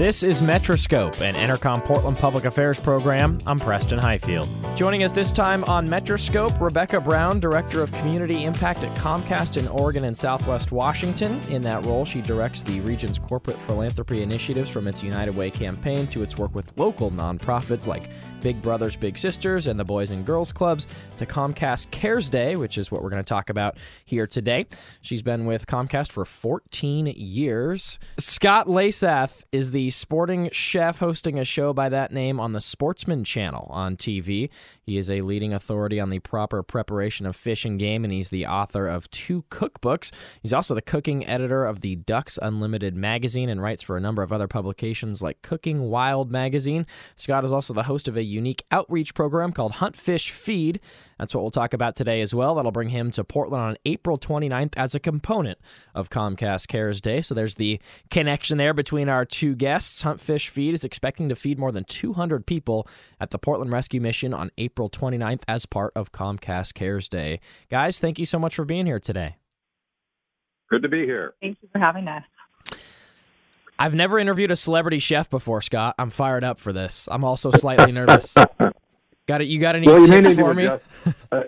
This is Metroscope, an Entercom Portland Public Affairs program. I'm Preston Highfield. Joining us this time on Metroscope, Rebecca Brown, Director of Community Impact at Comcast in Oregon and Southwest Washington. In that role, she directs the region's corporate philanthropy initiatives from its United Way campaign to its work with local nonprofits like Big Brothers Big Sisters and the Boys and Girls Clubs to Comcast Cares Day, which is what we're going to talk about here today. She's been with Comcast for 14 years. Scott Leysath is the sporting chef hosting a show by that name on the Sportsman Channel on TV. He is a leading authority on the proper preparation of fish and game, and he's the author of two cookbooks. He's also the cooking editor of the Ducks Unlimited magazine and writes for a number of other publications like Cooking Wild magazine. Scott is also the host of a unique outreach program called Hunt Fish Feed. That's what we'll talk about today as well. That'll bring him to Portland on April 29th as a component of Comcast Cares Day. So there's the connection there between our two guests. Hunt Fish Feed is expecting to feed more than 200 people at the Portland Rescue Mission on April 29th as part of Comcast Cares Day. Guys, thank you so much for being here today. Good to be here. Thank you for having us. I've never interviewed a celebrity chef before, Scott. I'm fired up for this. I'm also slightly nervous. got it? You got any well, tips for me? Adjust, uh,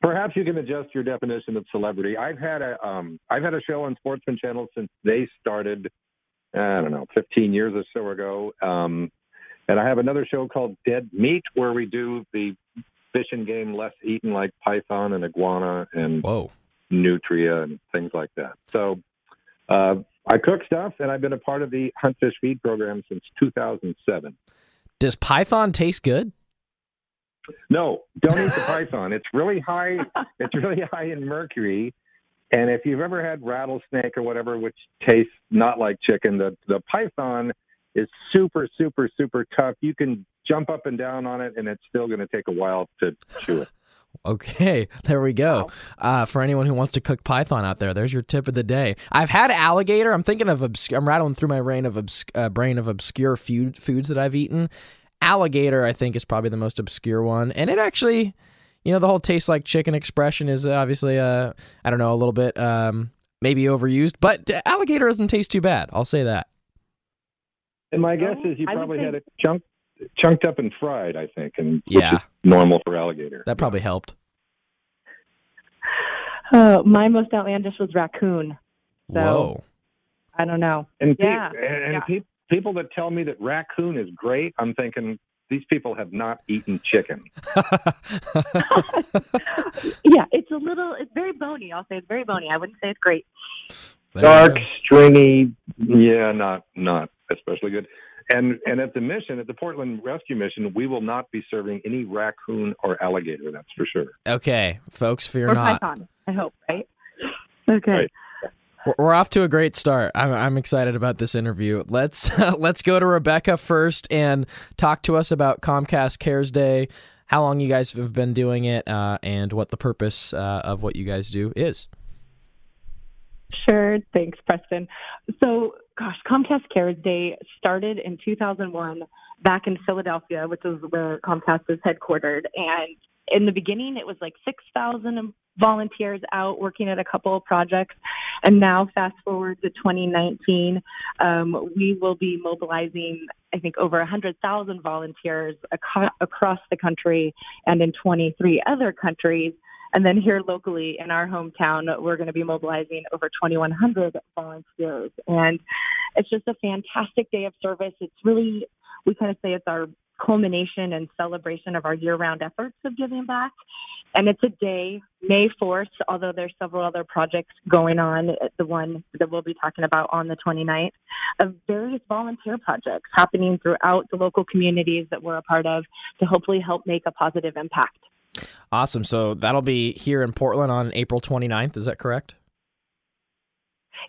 perhaps you can adjust your definition of celebrity. I've had a um, I've had a show on Sportsman Channel since they started. I don't know, 15 years or so ago. Um, and I have another show called Dead Meat where we do the fish and game less eaten, like python and iguana and Whoa. nutria and things like that. So uh, I cook stuff, and I've been a part of the Hunt Fish Feed program since 2007. Does python taste good? No, don't eat the python. It's really high. It's really high in mercury. And if you've ever had rattlesnake or whatever, which tastes not like chicken, the the python is super, super, super tough. You can jump up and down on it, and it's still going to take a while to chew it. Okay, there we go. Uh, for anyone who wants to cook python out there, there's your tip of the day. I've had alligator. I'm thinking of I'm rattling through my brain of obs- uh, brain of obscure food foods that I've eaten. Alligator, I think, is probably the most obscure one, and it actually, you know, the whole taste like chicken expression is obviously, uh, I don't know, a little bit um, maybe overused, but alligator doesn't taste too bad. I'll say that. And my guess is you probably had it chunked chunked up and fried, I think, and yeah, normal for alligator. That probably helped. Uh, my most outlandish was raccoon. So Whoa. I don't know. And, pe- yeah. and yeah. pe- people that tell me that raccoon is great, I'm thinking these people have not eaten chicken. yeah, it's a little, it's very bony. I'll say it's very bony. I wouldn't say it's great. There Dark, stringy. Yeah, not not especially good. And and at the mission, at the Portland Rescue Mission, we will not be serving any raccoon or alligator. That's for sure. Okay, folks, fear or not. python, I hope, right? Okay. Right. We're- off to a great start. I'm, I'm excited about this interview. Let's let's go to Rebecca first and talk to us about Comcast Cares Day, how long you guys have been doing it, uh, and what the purpose uh, of what you guys do is. Sure. Thanks, Preston. So, gosh, Comcast Cares Day started in 2001 back in Philadelphia, which is where Comcast is headquartered. And in the beginning, it was like 6,000 volunteers out working at a couple of projects. And now, fast forward to 2019, um, we will be mobilizing, I think, over 100,000 volunteers aco- across the country and in 23 other countries. And then here locally in our hometown, we're going to be mobilizing over 2,100 volunteers. And it's just a fantastic day of service. It's really, we kind of say it's our culmination and celebration of our year round efforts of giving back. and it's a day, May 4th, although there's several other projects going on, the one that we'll be talking about on the 29th, of various volunteer projects happening throughout the local communities that we're a part of to hopefully help make a positive impact. Awesome. So that'll be here in Portland on April 29th. Is that correct?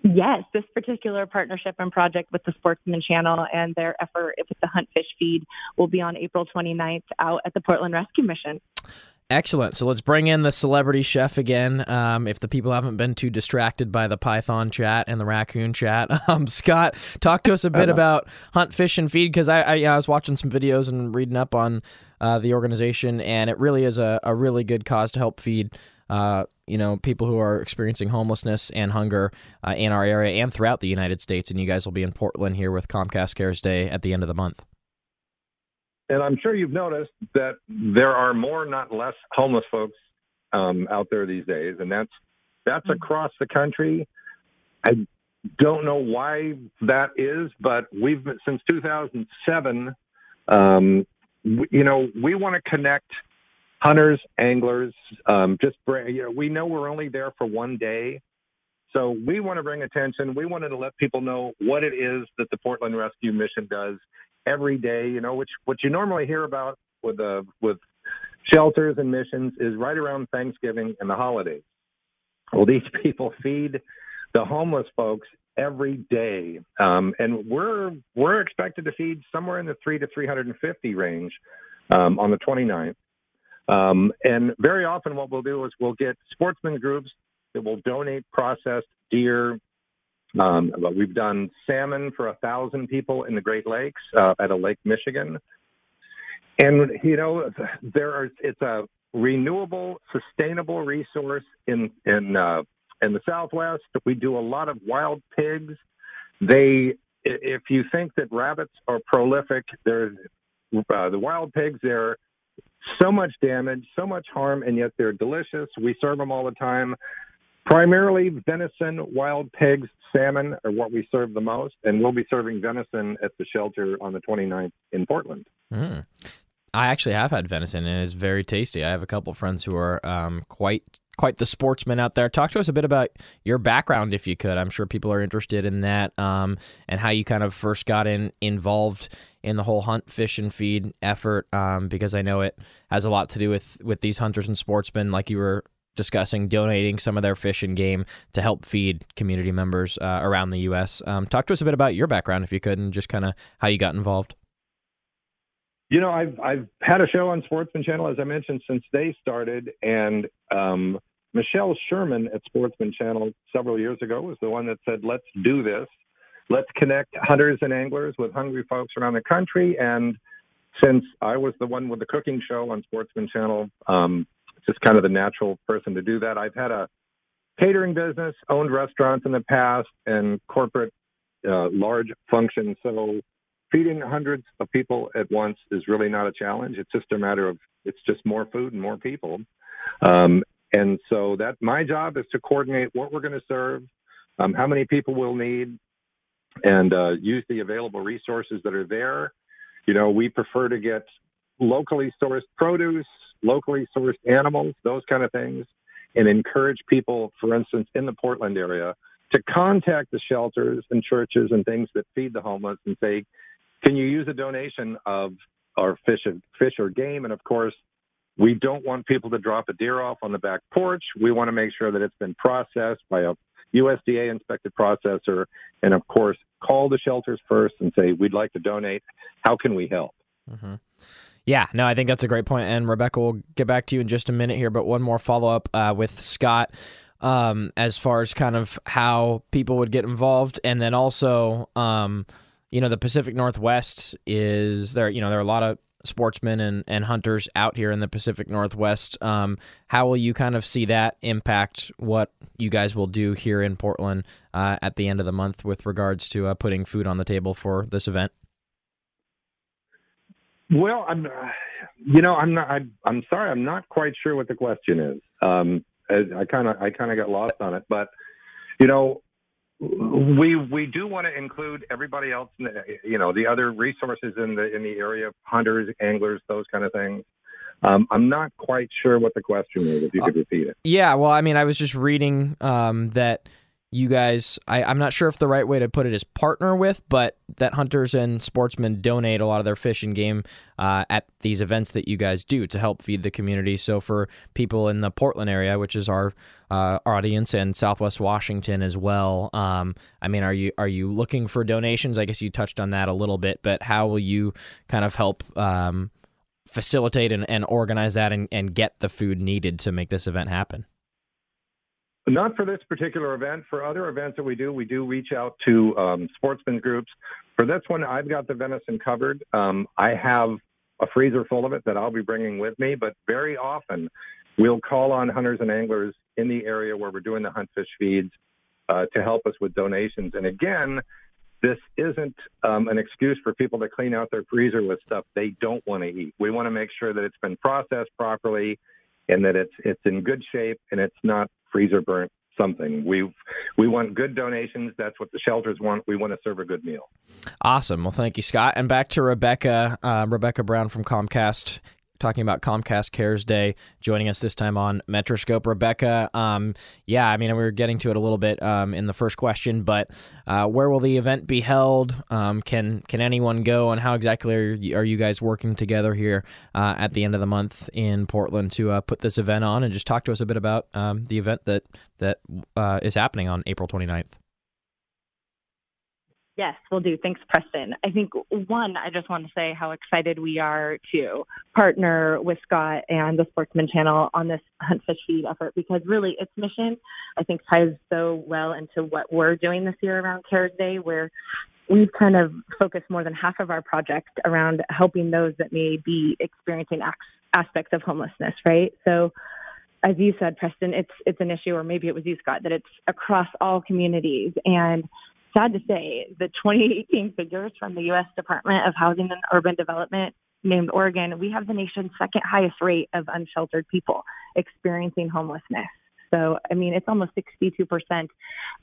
Yes, this particular partnership and project with the Sportsman Channel and their effort with the Hunt Fish Feed will be on April 29th out at the Portland Rescue Mission. Excellent. So let's bring in the celebrity chef again. Um, if the people haven't been too distracted by the Python chat and the raccoon chat, um, Scott, talk to us a bit about Hunt Fish and Feed because I, I, yeah, I, was watching some videos and reading up on uh, the organization, and it really is a, a really good cause to help feed. Uh, you know, people who are experiencing homelessness and hunger uh, in our area and throughout the United States. And you guys will be in Portland here with Comcast Cares Day at the end of the month and I'm sure you've noticed that there are more, not less, homeless folks um, out there these days, and that's that's mm-hmm. across the country. I don't know why that is, but we've been, since 2007. Um, you know, we want to connect hunters, anglers. Um, just bring, you know, we know we're only there for one day, so we want to bring attention. We wanted to let people know what it is that the Portland Rescue Mission does every day, you know, which what you normally hear about with uh, with shelters and missions is right around Thanksgiving and the holidays. Well, these people feed the homeless folks every day, um, and we're we're expected to feed somewhere in the three to 350 range um, on the 29th. Um, and very often, what we'll do is we'll get sportsman groups that will donate processed deer, um, we've done salmon for a thousand people in the Great Lakes uh, at a Lake Michigan, and you know there are it's a renewable, sustainable resource in in uh, in the Southwest. We do a lot of wild pigs. They, if you think that rabbits are prolific, there's uh, the wild pigs. They're so much damage, so much harm, and yet they're delicious. We serve them all the time. Primarily venison, wild pigs, salmon are what we serve the most, and we'll be serving venison at the shelter on the 29th in Portland. Mm. I actually have had venison, and it's very tasty. I have a couple friends who are um, quite quite the sportsmen out there. Talk to us a bit about your background, if you could. I'm sure people are interested in that, um, and how you kind of first got in involved in the whole hunt, fish, and feed effort. Um, because I know it has a lot to do with with these hunters and sportsmen, like you were discussing donating some of their fish and game to help feed community members uh, around the U.S. Um, talk to us a bit about your background, if you could, and just kind of how you got involved. You know, I've I've had a show on Sportsman Channel, as I mentioned, since they started, and um, Michelle Sherman at Sportsman Channel several years ago was the one that said, "Let's do this. Let's connect hunters and anglers with hungry folks around the country." And since I was the one with the cooking show on Sportsman Channel, um, just kind of the natural person to do that. I've had a catering business, owned restaurants in the past, and corporate uh, large functions. So feeding hundreds of people at once is really not a challenge. It's just a matter of it's just more food and more people. Um, and so that my job is to coordinate what we're going to serve, um, how many people we'll need, and uh, use the available resources that are there. You know, we prefer to get locally sourced produce, locally sourced animals, those kind of things, and encourage people, for instance, in the Portland area, to contact the shelters and churches and things that feed the homeless and say, can you use a donation of our fish, fish or game? And of course, we don't want people to drop a deer off on the back porch. We want to make sure that it's been processed by a USDA inspected processor. And of course, call the shelters first and say, we'd like to donate. How can we help? Mm-hmm. Yeah, no, I think that's a great point. And Rebecca, we'll get back to you in just a minute here, but one more follow up uh, with Scott um, as far as kind of how people would get involved. And then also, um, you know, the Pacific Northwest is there, you know, there are a lot of sportsmen and, and hunters out here in the Pacific Northwest. Um, how will you kind of see that impact what you guys will do here in Portland uh, at the end of the month with regards to uh, putting food on the table for this event? Well, I'm, you know, I'm not. I, I'm sorry, I'm not quite sure what the question is. Um, I kind of, I kind of got lost on it, but you know, we we do want to include everybody else, in the, you know, the other resources in the in the area, hunters, anglers, those kind of things. Um, I'm not quite sure what the question was. If you could repeat it. Yeah, well, I mean, I was just reading um, that you guys, I, I'm not sure if the right way to put it is partner with, but that hunters and sportsmen donate a lot of their fish and game uh, at these events that you guys do to help feed the community. So for people in the Portland area, which is our uh, audience, and Southwest Washington as well, um, I mean, are you are you looking for donations? I guess you touched on that a little bit, but how will you kind of help? Um, facilitate and, and organize that and, and get the food needed to make this event happen? Not for this particular event. For other events that we do, we do reach out to um, sportsmen groups. For this one, I've got the venison covered. Um, I have a freezer full of it that I'll be bringing with me, but very often we'll call on hunters and anglers in the area where we're doing the hunt fish feeds uh, to help us with donations. And again, this isn't um, an excuse for people to clean out their freezer with stuff they don't want to eat. We want to make sure that it's been processed properly and that it's it's in good shape and it's not freezer burnt something. We we want good donations. That's what the shelters want. We want to serve a good meal. Awesome. Well, thank you, Scott. And back to Rebecca, uh, Rebecca Brown from Comcast talking about Comcast Cares Day, joining us this time on Metroscope. Rebecca, um, yeah, I mean, we were getting to it a little bit um, in the first question, but uh, where will the event be held? Um, can can anyone go, and how exactly are you, are you guys working together here uh, at the end of the month in Portland to uh, put this event on? And just talk to us a bit about um, the event that that uh, is happening on April 29th. Yes, we'll do. Thanks, Preston. I think one, I just want to say how excited we are to partner with Scott and the Sportsman Channel on this hunt fish feed effort because really its mission, I think, ties so well into what we're doing this year around CARES Day, where we've kind of focused more than half of our project around helping those that may be experiencing aspects of homelessness, right? So as you said, Preston, it's it's an issue, or maybe it was you, Scott, that it's across all communities. And sad to say, the 2018 figures from the U.S. Department of Housing and Urban Development named Oregon, we have the nation's second highest rate of unsheltered people experiencing homelessness. So, I mean, it's almost 62%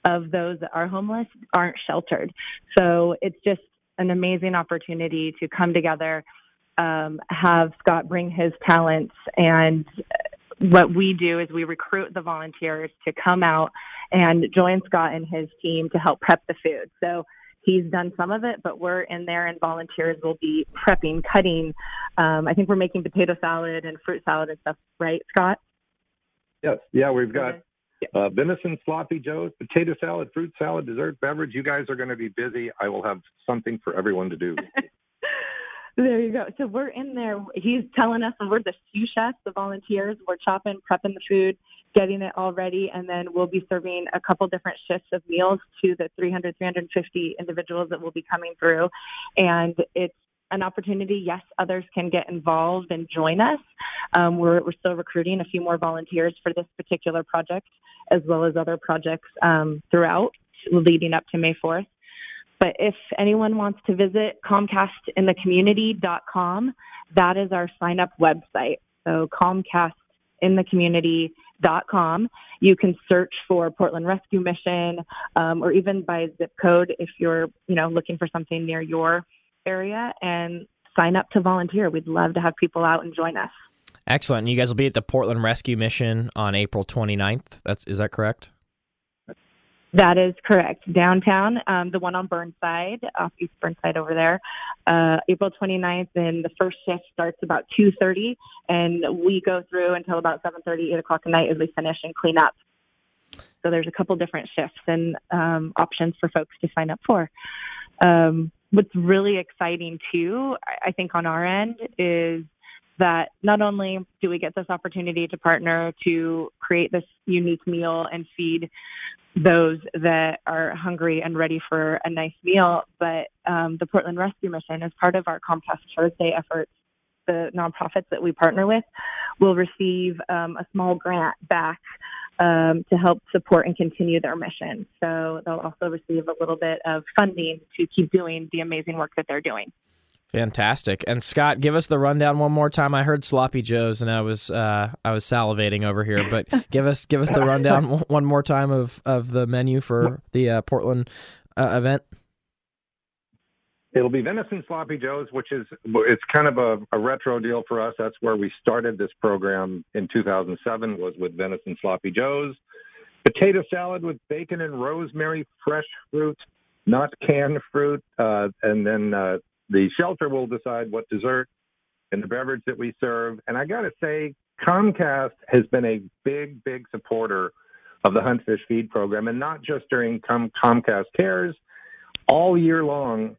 of those that are homeless aren't sheltered. So, it's just an amazing opportunity to come together, um, have Scott bring his talents and what we do is we recruit the volunteers to come out and join Scott and his team to help prep the food. So he's done some of it, but we're in there and volunteers will be prepping, cutting. Um, I think we're making potato salad and fruit salad and stuff, right, Scott? Yes. Yeah, we've got uh, venison sloppy joes, potato salad, fruit salad, dessert, beverage. You guys are going to be busy. I will have something for everyone to do. There you go. So we're in there. He's telling us, and we're the sous chefs, the volunteers. We're chopping, prepping the food, getting it all ready, and then we'll be serving a couple different shifts of meals to the 300, 350 individuals that will be coming through. And it's an opportunity. Yes, others can get involved and join us. Um, we're, we're still recruiting a few more volunteers for this particular project, as well as other projects um, throughout leading up to May 4th. But if anyone wants to visit ComcastInTheCommunity.com, that is our sign up website. So ComcastInTheCommunity.com. You can search for Portland Rescue Mission, um, or even by zip code if you're, you know, looking for something near your area, and sign up to volunteer. We'd love to have people out and join us. Excellent. You guys will be at the Portland Rescue Mission on April 29th. That's is that correct? That is correct. Downtown, um, the one on Burnside, off East Burnside over there, uh, April 29th, and the first shift starts about 2.30, and we go through until about 7.30, 8 o'clock at night as we finish and clean up. So there's a couple different shifts and um, options for folks to sign up for. Um, what's really exciting, too, I think on our end, is that not only do we get this opportunity to partner to create this unique meal and feed those that are hungry and ready for a nice meal. But um, the Portland Rescue Mission, as part of our Comcast Cares Day efforts, the nonprofits that we partner with will receive um, a small grant back um, to help support and continue their mission. So they'll also receive a little bit of funding to keep doing the amazing work that they're doing. Fantastic. And Scott, give us the rundown one more time. I heard sloppy joes and I was uh, I was salivating over here, but give us give us the rundown one more time of, of the menu for the uh, Portland uh, event. It'll be venison sloppy joes, which is it's kind of a, a, retro deal for us. That's where we started this program in 2007 was with venison sloppy joes. Potato salad with bacon and rosemary, fresh fruit, not canned fruit, uh, and then uh, the shelter will decide what dessert and the beverage that we serve. And I got to say, Comcast has been a big, big supporter of the Hunt Fish Feed program, and not just during Com- Comcast Cares, all year long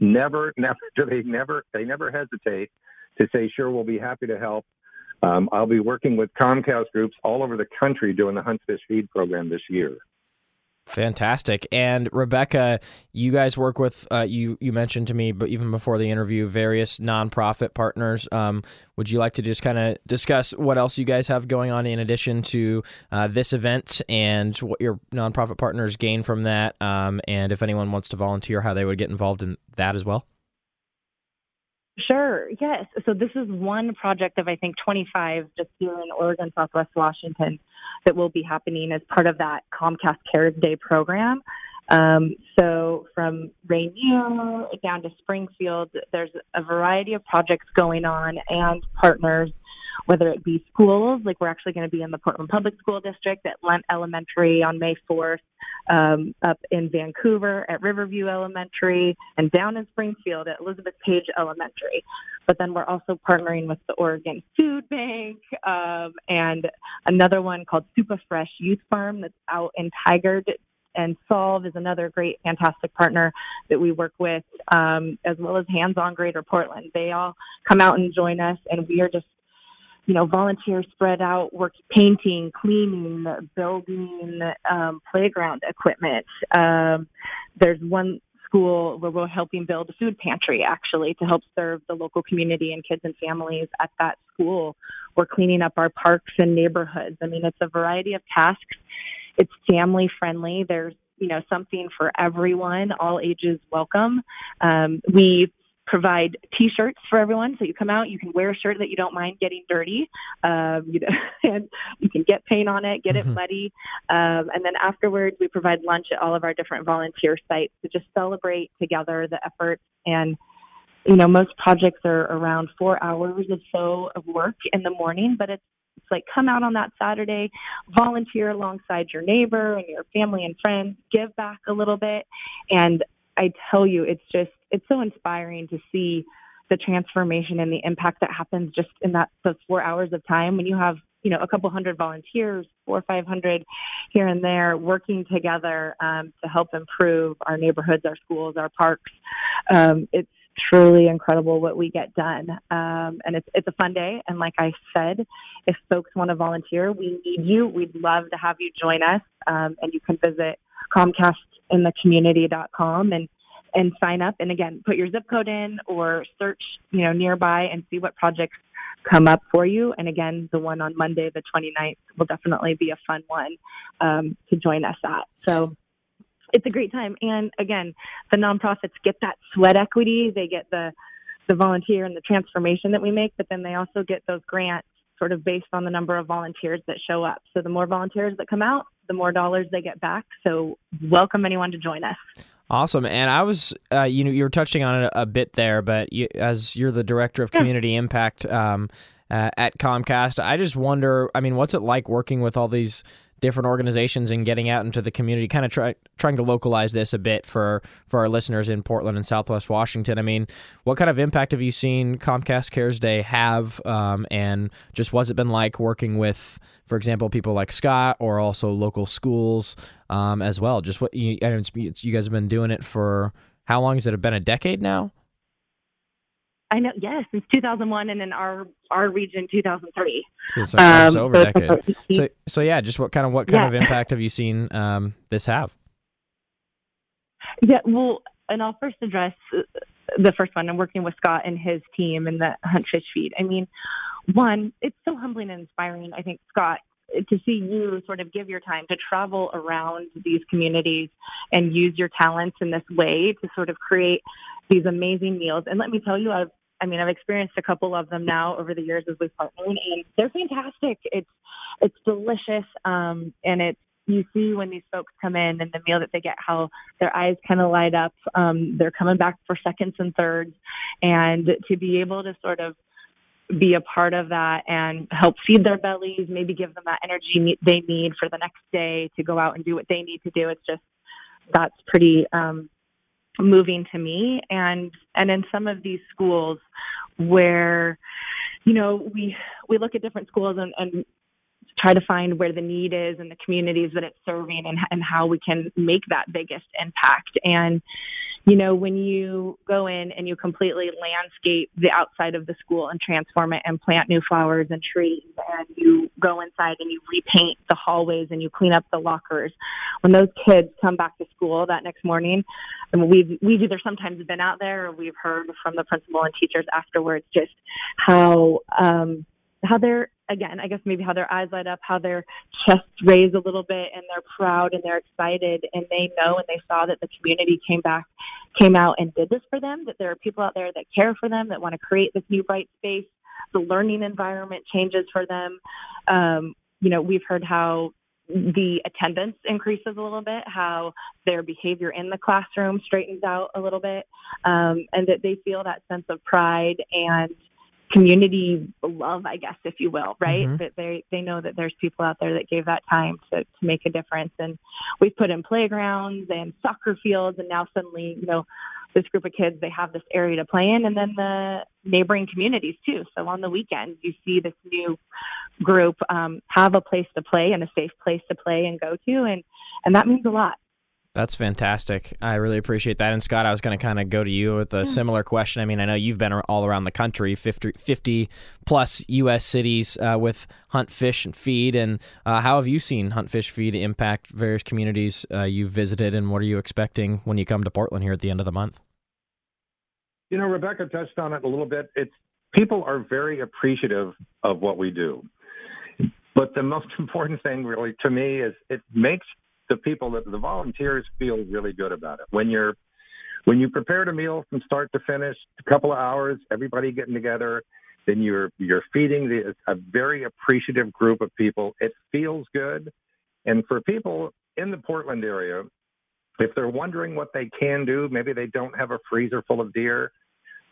never, never do they never they never hesitate to say, sure, we'll be happy to help. Um, I'll be working with Comcast groups all over the country doing the Hunt Fish Feed program this year. Fantastic. And Rebecca, you guys work with uh, you. You mentioned to me, but even before the interview, various nonprofit partners. Um, would you like to just kind of discuss what else you guys have going on in addition to uh, this event and what your nonprofit partners gain from that? Um, and if anyone wants to volunteer, how they would get involved in that as well? Sure, yes. So this is one project of, I think, 25 just here in Oregon, Southwest Washington that will be happening as part of that Comcast Cares Day program. Um, so from Rainier down to Springfield, there's a variety of projects going on and partners whether it be schools, like we're actually going to be in the Portland Public School District at Lent Elementary on May 4th, um, up in Vancouver at Riverview Elementary, and down in Springfield at Elizabeth Page Elementary. But then we're also partnering with the Oregon Food Bank um, and another one called Super Fresh Youth Farm that's out in Tigard and Solve is another great, fantastic partner that we work with, um, as well as Hands On Greater Portland. They all come out and join us, and we are just you know, volunteers spread out, work painting, cleaning, building um, playground equipment. Um, there's one school where we're helping build a food pantry actually to help serve the local community and kids and families at that school. We're cleaning up our parks and neighborhoods. I mean, it's a variety of tasks. It's family friendly. There's you know something for everyone, all ages welcome. Um, we provide t-shirts for everyone so you come out you can wear a shirt that you don't mind getting dirty um, you know, and you can get paint on it get mm-hmm. it muddy um, and then afterwards we provide lunch at all of our different volunteer sites to just celebrate together the efforts and you know most projects are around four hours or so of work in the morning but it's it's like come out on that Saturday, volunteer alongside your neighbor and your family and friends, give back a little bit. And I tell you, it's just it's so inspiring to see the transformation and the impact that happens just in that those four hours of time when you have you know a couple hundred volunteers four or five hundred here and there working together um, to help improve our neighborhoods our schools our parks. Um, it's truly incredible what we get done. Um, and it's it's a fun day. And like i said if folks want to volunteer we need you. We'd love to have you join us um, and you can visit comcastinthecommunity.com and and sign up. And again, put your zip code in or search, you know, nearby and see what projects come up for you. And again, the one on Monday, the 29th, will definitely be a fun one um, to join us at. So it's a great time. And again, the nonprofits get that sweat equity. They get the the volunteer and the transformation that we make, but then they also get those grants sort of based on the number of volunteers that show up. So the more volunteers that come out, the more dollars they get back. So welcome anyone to join us. Awesome. And I was, uh, you know, you were touching on it a bit there, but you, as you're the director of community yeah. impact um, uh, at Comcast, I just wonder, I mean, what's it like working with all these different organizations and getting out into the community, kind of try, trying to localize this a bit for, for our listeners in Portland and Southwest Washington. I mean, what kind of impact have you seen Comcast Cares Day have? Um, and just what's it been like working with, for example, people like Scott or also local schools um, as well? Just what you, you guys have been doing it for how long has it been? A decade now? I know, yes, since 2001, and in our our region, 2003. So it's like um, over so decade. So, so yeah, just what kind of what kind yeah. of impact have you seen um, this have? Yeah, well, and I'll first address uh, the first one. I'm working with Scott and his team in the Hunt Fish Feed. I mean, one, it's so humbling and inspiring. I think Scott to see you sort of give your time to travel around these communities and use your talents in this way to sort of create these amazing meals. And let me tell you, I've I mean, I've experienced a couple of them now over the years as we've partnered, and they're fantastic. It's it's delicious, um, and it's you see when these folks come in and the meal that they get, how their eyes kind of light up. Um, they're coming back for seconds and thirds, and to be able to sort of be a part of that and help feed their bellies, maybe give them that energy they need for the next day to go out and do what they need to do. It's just that's pretty um, moving to me. And and in some of these schools where you know we we look at different schools and, and try to find where the need is and the communities that it's serving and, and how we can make that biggest impact. And you know, when you go in and you completely landscape the outside of the school and transform it and plant new flowers and trees and you go inside and you repaint the hallways and you clean up the lockers, when those kids come back to school that next morning, we've we've either sometimes been out there or we've heard from the principal and teachers afterwards just how um how they're again, I guess maybe how their eyes light up, how their chests raise a little bit, and they're proud and they're excited, and they know and they saw that the community came back, came out and did this for them. That there are people out there that care for them, that want to create this new bright space. The learning environment changes for them. Um, you know, we've heard how the attendance increases a little bit, how their behavior in the classroom straightens out a little bit, um, and that they feel that sense of pride and community love, I guess, if you will, right? Mm-hmm. That they they know that there's people out there that gave that time to to make a difference, and we've put in playgrounds and soccer fields, and now suddenly, you know, this group of kids they have this area to play in, and then the neighboring communities too. So on the weekends, you see this new group um, have a place to play and a safe place to play and go to, and and that means a lot. That's fantastic. I really appreciate that. And Scott, I was going to kind of go to you with a yeah. similar question. I mean, I know you've been all around the country, 50, 50 plus U.S. cities uh, with Hunt Fish and Feed. And uh, how have you seen Hunt Fish Feed impact various communities uh, you've visited? And what are you expecting when you come to Portland here at the end of the month? You know, Rebecca touched on it a little bit. It's people are very appreciative of what we do. But the most important thing, really, to me, is it makes the people that the volunteers feel really good about it. When you're when you prepared a meal from start to finish, a couple of hours, everybody getting together, then you're you're feeding the, a very appreciative group of people. It feels good, and for people in the Portland area, if they're wondering what they can do, maybe they don't have a freezer full of deer,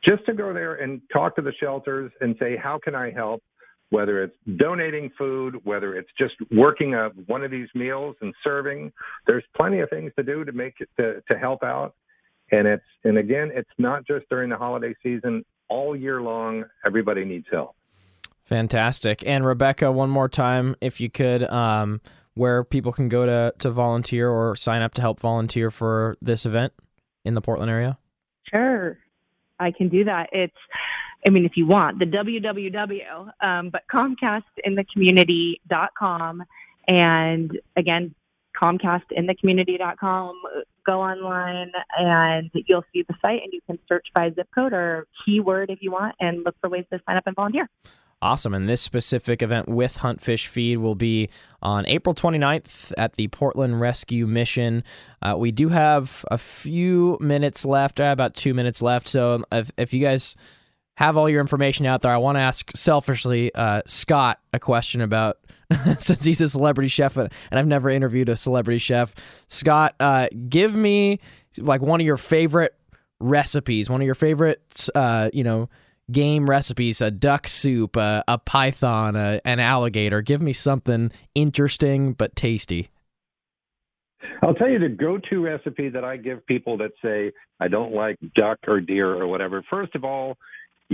just to go there and talk to the shelters and say, how can I help? Whether it's donating food, whether it's just working a, one of these meals and serving. There's plenty of things to do to make it to, to help out. And it's and again, it's not just during the holiday season. All year long, everybody needs help. Fantastic. And Rebecca, one more time, if you could, um, where people can go to to volunteer or sign up to help volunteer for this event in the Portland area. Sure, I can do that. It's I mean, if you want, the www, um, but Comcastinthecommunity.com. And again, Comcastinthecommunity.com. Go online and you'll see the site and you can search by zip code or keyword if you want and look for ways to sign up and volunteer. Awesome. And this specific event with Hunt Fish Feed will be on April 29th at the Portland Rescue Mission. Uh, we do have a few minutes left, uh, about two minutes left. So if, if you guys have all your information out there. I want to ask selfishly uh, Scott a question about since he's a celebrity chef and I've never interviewed a celebrity chef. Scott, uh, give me like one of your favorite recipes, one of your favorite, uh, you know, game recipes: a duck soup, a python, an alligator. Give me something interesting but tasty. I'll tell you the go-to recipe that I give people that say I don't like duck or deer or whatever. First of all,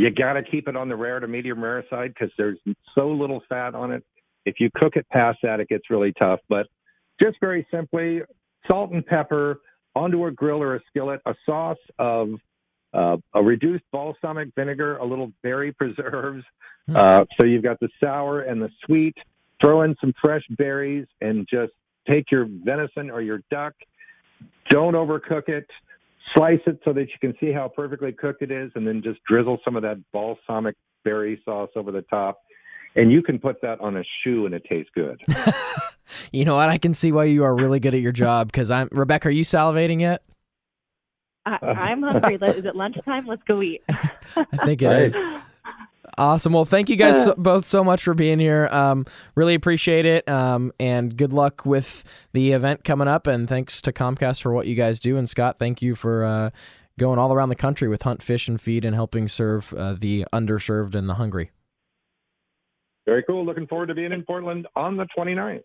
you got to keep it on the rare to medium rare side because there's so little fat on it. If you cook it past that, it gets really tough. But just very simply, salt and pepper onto a grill or a skillet, a sauce of uh, a reduced balsamic vinegar, a little berry preserves. Hmm. Uh, so you've got the sour and the sweet. Throw in some fresh berries and just take your venison or your duck. Don't overcook it slice it so that you can see how perfectly cooked it is, and then just drizzle some of that balsamic berry sauce over the top. And you can put that on a shoe and it tastes good. you know what? I can see why you are really good at your job because I'm Rebecca. Are you salivating yet? I, am hungry. Is it lunchtime? Let's go eat. I think it is. Awesome. Well, thank you guys so, both so much for being here. Um, really appreciate it. Um, and good luck with the event coming up. And thanks to Comcast for what you guys do. And Scott, thank you for uh, going all around the country with Hunt Fish and Feed and helping serve uh, the underserved and the hungry. Very cool. Looking forward to being in Portland on the 29th.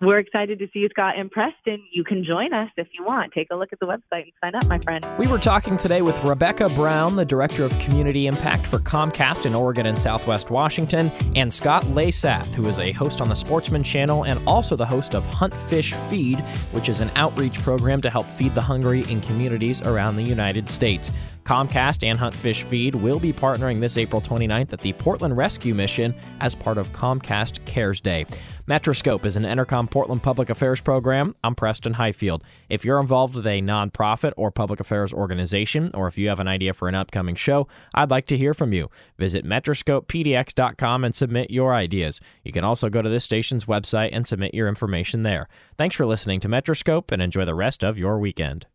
We're excited to see you, Scott and Preston. You can join us if you want. Take a look at the website and sign up, my friend. We were talking today with Rebecca Brown, the Director of Community Impact for Comcast in Oregon and Southwest Washington, and Scott Leysath, who is a host on the Sportsman Channel and also the host of Hunt Fish Feed, which is an outreach program to help feed the hungry in communities around the United States. Comcast and Hunt Fish Feed will be partnering this April 29th at the Portland Rescue Mission as part of Comcast Cares Day. Metroscope is an Entercom Portland public affairs program. I'm Preston Highfield. If you're involved with a nonprofit or public affairs organization, or if you have an idea for an upcoming show, I'd like to hear from you. Visit metroscopepdx.com and submit your ideas. You can also go to this station's website and submit your information there. Thanks for listening to Metroscope and enjoy the rest of your weekend.